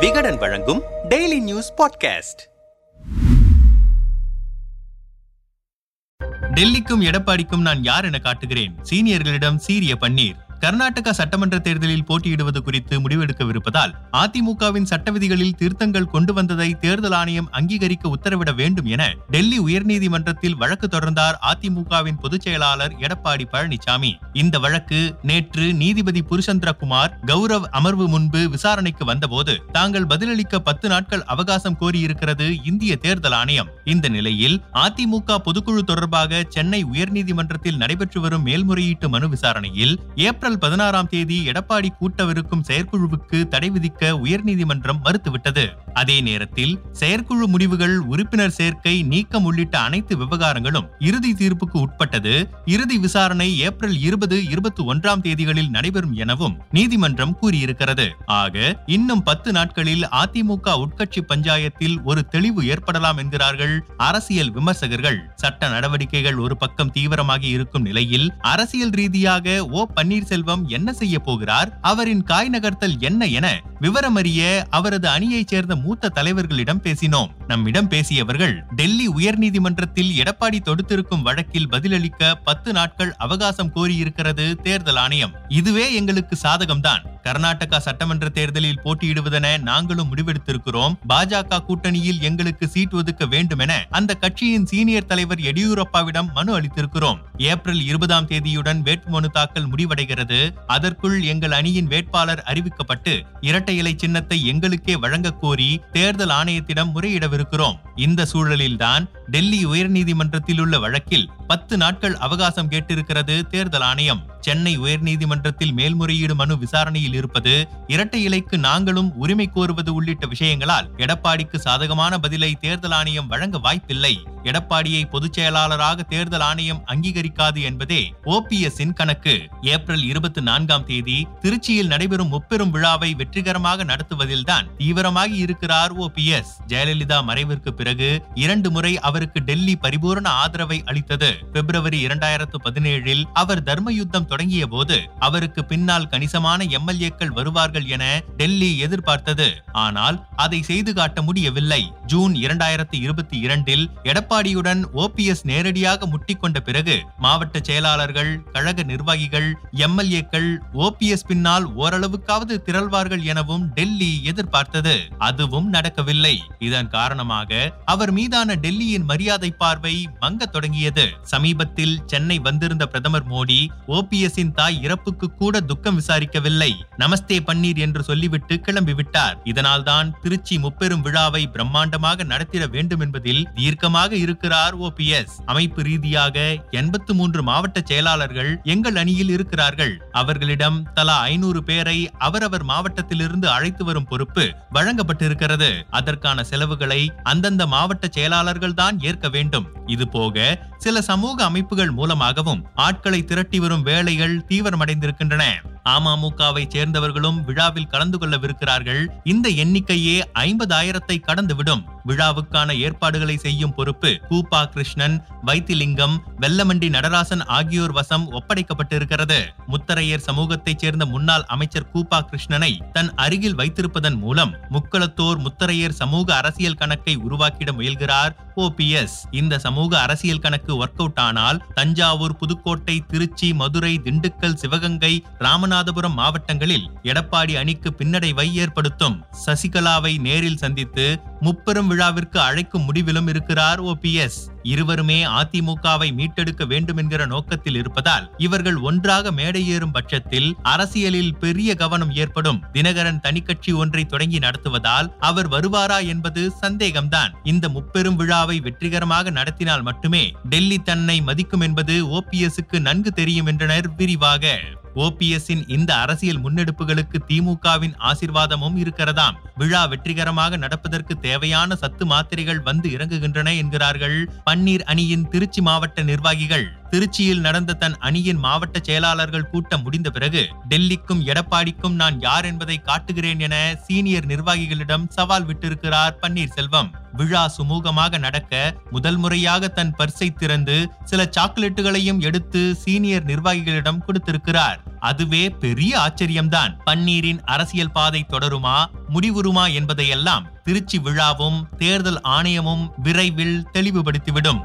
விகடன் வழங்கும் daily news podcast டெல்லிக்கும் எடப்பாடிக்கும் நான் யார் என காட்டுகிறேன்? சீனியர்களிடம் சீரிய பன்னீர். கர்நாடக சட்டமன்ற தேர்தலில் போட்டியிடுவது குறித்து முடிவெடுக்கவிருப்பதால் அதிமுகவின் சட்ட விதிகளில் திருத்தங்கள் கொண்டு வந்ததை தேர்தல் ஆணையம் அங்கீகரிக்க உத்தரவிட வேண்டும் என டெல்லி உயர்நீதிமன்றத்தில் வழக்கு தொடர்ந்தார் அதிமுகவின் பொதுச் செயலாளர் எடப்பாடி பழனிசாமி. இந்த வழக்கு நேற்று நீதிபதி புருஷந்திரகுமார் கௌரவ் அமர்வு முன்பு விசாரணைக்கு வந்தபோது தாங்கள் பதிலளிக்க பத்து நாட்கள் அவகாசம் கோரியிருக்கிறது இந்திய தேர்தல் ஆணையம். இந்த நிலையில் அதிமுக பொதுக்குழு தொடர்பாக சென்னை உயர்நீதிமன்றத்தில் நடைபெற்று வரும் மேல்முறையீட்டு மனு விசாரணையில் ஏப்ரல் ஏப்ரல் பதினாறாம் தேதி எடப்பாடி கூட்டவிருக்கும் செயற்குழுவுக்கு தடை விதிக்க உயர்நீதிமன்றம் மறுத்துவிட்டது. அதே நேரத்தில் செயற்குழு முடிவுகள் உறுப்பினர் சேர்க்கை நீக்கம் உள்ளிட்ட அனைத்து விவகாரங்களும் இறுதி தீர்ப்புக்கு உட்பட்டது. இறுதி விசாரணை ஏப்ரல் இருபது இருபத்தி ஒன்றாம் தேதிகளில் நடைபெறும் எனவும் நீதிமன்றம் கூறியிருக்கிறது. ஆக இன்னும் பத்து நாட்களில் அதிமுக உட்கட்சி பஞ்சாயத்தில் ஒரு தெளிவு ஏற்படலாம் என்கிறார்கள் அரசியல் விமர்சகர்கள். சட்ட நடவடிக்கைகள் ஒரு பக்கம் தீவிரமாகி இருக்கும் நிலையில் அரசியல் ரீதியாக ஓ பன்னீர்செல்வம் என்ன செய்ய போகிறார்? அவரின் காய் நகர்த்தல் என்ன என விவரமறிய அவரது அணியைச் சேர்ந்த மூத்த தலைவர்களிடம் பேசினோம். நம்மிடம் பேசியவர்கள் டெல்லி உயர்நீதிமன்றத்தில் எடப்பாடி தொடுத்திருக்கும் வழக்கில் பதிலளிக்க பத்து நாட்கள் அவகாசம் கோரியிருக்கிறது தேர்தல் ஆணையம். இதுவே எங்களுக்கு சாதகம்தான். கர்நாடகா சட்டமன்ற தேர்தலில் போட்டியிடுவதென நாங்களும் முடிவெடுத்திருக்கிறோம். பாஜக கூட்டணியில் எங்களுக்கு சீட் ஒதுக்க வேண்டும் என அந்த கட்சியின் சீனியர் தலைவர் எடியூரப்பாவிடம் மனு அளித்திருக்கிறோம். ஏப்ரல் இருபதாம் தேதியுடன் வேட்புமனு தாக்கல் முடிவடைகிறது. அதற்குள் எங்கள் அணியின் வேட்பாளர் அறிவிக்கப்பட்டு இரட்டை இலை சின்னத்தை எங்களுக்கே வழங்க கோரி தேர்தல் ஆணையத்திடம் முறையிடவிருக்கிறோம். இந்த சூழலில்தான் டெல்லி உயர்நீதிமன்றத்தில் உள்ள வழக்கில் பத்து நாட்கள் அவகாசம் கேட்டிருக்கிறது தேர்தல் ஆணையம். சென்னை உயர்நீதிமன்றத்தில் மேல்முறையீடு மனு விசாரணையில் இருப்பது இரட்டை இலைக்கு நாங்களும் உரிமை கோருவது உள்ளிட்ட விஷயங்களால் எடப்பாடிக்கு சாதகமான பதிலை தேர்தல் ஆணையம் வழங்க வாய்ப்பில்லை. எடப்பாடியை பொதுச் செயலாளராக தேர்தல் ஆணையம் அங்கீகரிக்காது என்பதே ஓபிஎஸ்இன் கணக்கு. ஏப்ரல் இருபத்தி நான்காம் தேதி திருச்சியில் நடைபெறும் முப்பெரும் விழாவை வெற்றிகரமாக நடத்துவதில்தான் தீவிரமாக இருக்கிறார் ஓபிஎஸ் ஜெயலலிதா மறைவிற்கு பிறகு இரண்டு முறை அவருக்கு டெல்லி பரிபூரண ஆதரவை அளித்தது. பிப்ரவரி இரண்டாயிரத்து பதினேழில் அவர் தர்மயுத்தம் தொடங்கிய போது அவருக்கு பின்னால் கணிசமான எம்எல்ஏக்கள் வருவார்கள் என டெல்லி எதிர்பார்த்தது. ஆனால் அதை செய்து காட்ட முடியவில்லை. ஜூன் இரண்டாயிரத்தி இருபத்தி இரண்டில் எடப்பாடியுடன் ஓபிஎஸ் நேரடியாக முட்டிக்கொண்ட பிறகு மாவட்ட செயலாளர்கள் கழக நிர்வாகிகள் எம்எல்ஏக்கள் ஓபிஎஸ் பின்னால் ஓரளவுக்காவது திரள்வார்கள் எனவும் டெல்லி எதிர்பார்த்தது. அதுவும் நடக்கவில்லை. இதன் காரணமாக அவர் மீதான டெல்லியின் மரியாதை பார்வை மங்க தொடங்கியது. சமீபத்தில் சென்னை வந்திருந்த பிரதமர் மோடி ஓபிஎஸ்ஸின் தாய் இறப்புக்கு கூட துக்கம் விசாரிக்கவில்லை. நமஸ்தே பன்னீர் என்று சொல்லிவிட்டு கிளம்பிவிட்டார். இதனால்தான் திருச்சி முப்பெரும் விழாவை பிரம்மாண்ட பிரம்மாண்டமாக நடத்திட வேண்டும் என்பதில் தீர்க்கமாக இருக்கிறார் ஓபிஎஸ் அமைப்பு ரீதியாக எண்பத்து மூன்று மாவட்ட செயலாளர்கள் எங்கள் அணியில் இருக்கிறார்கள். அவர்களிடம் தலா ஐநூறு பேரை அவரவர் மாவட்டத்திலிருந்து அழைத்து வரும் பொறுப்பு வழங்கப்பட்டிருக்கிறது. அதற்கான செலவுகளை அந்தந்த மாவட்ட செயலாளர்கள் தான் ஏற்க வேண்டும். இது போக சில சமூக அமைப்புகள் மூலமாகவும் ஆட்களை திரட்டி வரும் வேலைகள் தீவிரமடைந்திருக்கின்றன. அமமுகவை சேர்ந்தவர்களும் விழாவில் கலந்து கொள்ளவிருக்கிறார்கள். இந்த எண்ணிக்கையே ஐம்பதாயிரத்தை கடந்துவிடும். விழாவுக்கான ஏற்பாடுகளை செய்யும் பொறுப்பு கூப்பா கிருஷ்ணன் வைத்திலிங்கம் வெல்லமண்டி நடராசன் ஆகியோர் வசம் ஒப்படைக்கப்பட்டிருக்கிறது. முத்தரையர் சமூகத்தைச் சேர்ந்த முன்னாள் அமைச்சர் கூப்பா கிருஷ்ணனை தன் அருகில் வைத்திருப்பதன் மூலம் முக்களத்தோர் முத்தரையர் சமூக அரசியல் கணக்கை உருவாக்கிட முயல்கிறார் ஓபிஎஸ் இந்த சமூக அரசியல் கணக்கு ஒர்க் அவுட் ஆனால் தஞ்சாவூர் புதுக்கோட்டை திருச்சி மதுரை திண்டுக்கல் சிவகங்கை ராமநாதபுரம் மாவட்டங்களில் எடப்பாடி அணிக்கு பின்னடைவை ஏற்படுத்தும். சசிகலாவை நேரில் சந்தித்து முப்பெரும் விழாவிற்கு அழைக்கும் முடிவிலும் இருக்கிறார் ஓபிஎஸ் இருவருமே அதிமுகவை மீட்டெடுக்க வேண்டும் என்கிற நோக்கத்தில் இருப்பதால் இவர்கள் ஒன்றாக மேடையேறும் பட்சத்தில் அரசியலில் பெரிய கவனம் ஏற்படும். தினகரன் தனிக்கட்சி ஒன்றை தொடங்கி நடத்துவதால் அவர் வருவாரா என்பது சந்தேகம்தான். இந்த முப்பெரும் விழாவை வெற்றிகரமாக நடத்தினால் மட்டுமே டெல்லி தன்னை மதிக்கும் என்பது ஓபிஎஸ்க்கு நன்கு தெரியும் என்றனர் விரிவாக. ஓபிஎஸ்ஸின் இந்த அரசியல் முன்னெடுப்புகளுக்கு திமுகவின் ஆசிர்வாதமும் இருக்கிறதாம். விழா வெற்றிகரமாக நடப்பதற்கு தேவையான சத்து மாத்திரைகள் வந்து இறங்குகின்றன என்கிறார்கள் பன்னீர் அணியின் திருச்சி மாவட்ட நிர்வாகிகள். திருச்சியில் நடந்த தன் அணியின் மாவட்ட செயலாளர்கள் கூட்டம் முடிந்த பிறகு டெல்லிக்கும் எடப்பாடிக்கும் நான் யார் என்பதை காட்டுகிறேன் என சீனியர் நிர்வாகிகளிடம் சவால் விட்டிருக்கிறார் பன்னீர்செல்வம். விழா சுமூகமாக நடக்க முதல் முறையாக தன் பர்சை திறந்து சில சாக்லேட்டுகளையும் எடுத்து சீனியர் நிர்வாகிகளிடம் கொடுத்திருக்கிறார். அதுவே பெரிய ஆச்சரியம்தான். பன்னீரின் அரசியல் பாதை தொடருமா முடிவுறுமா என்பதையெல்லாம் திருச்சி விழாவும் தேர்தல் ஆணையமும் விரைவில் தெளிவுபடுத்திவிடும்.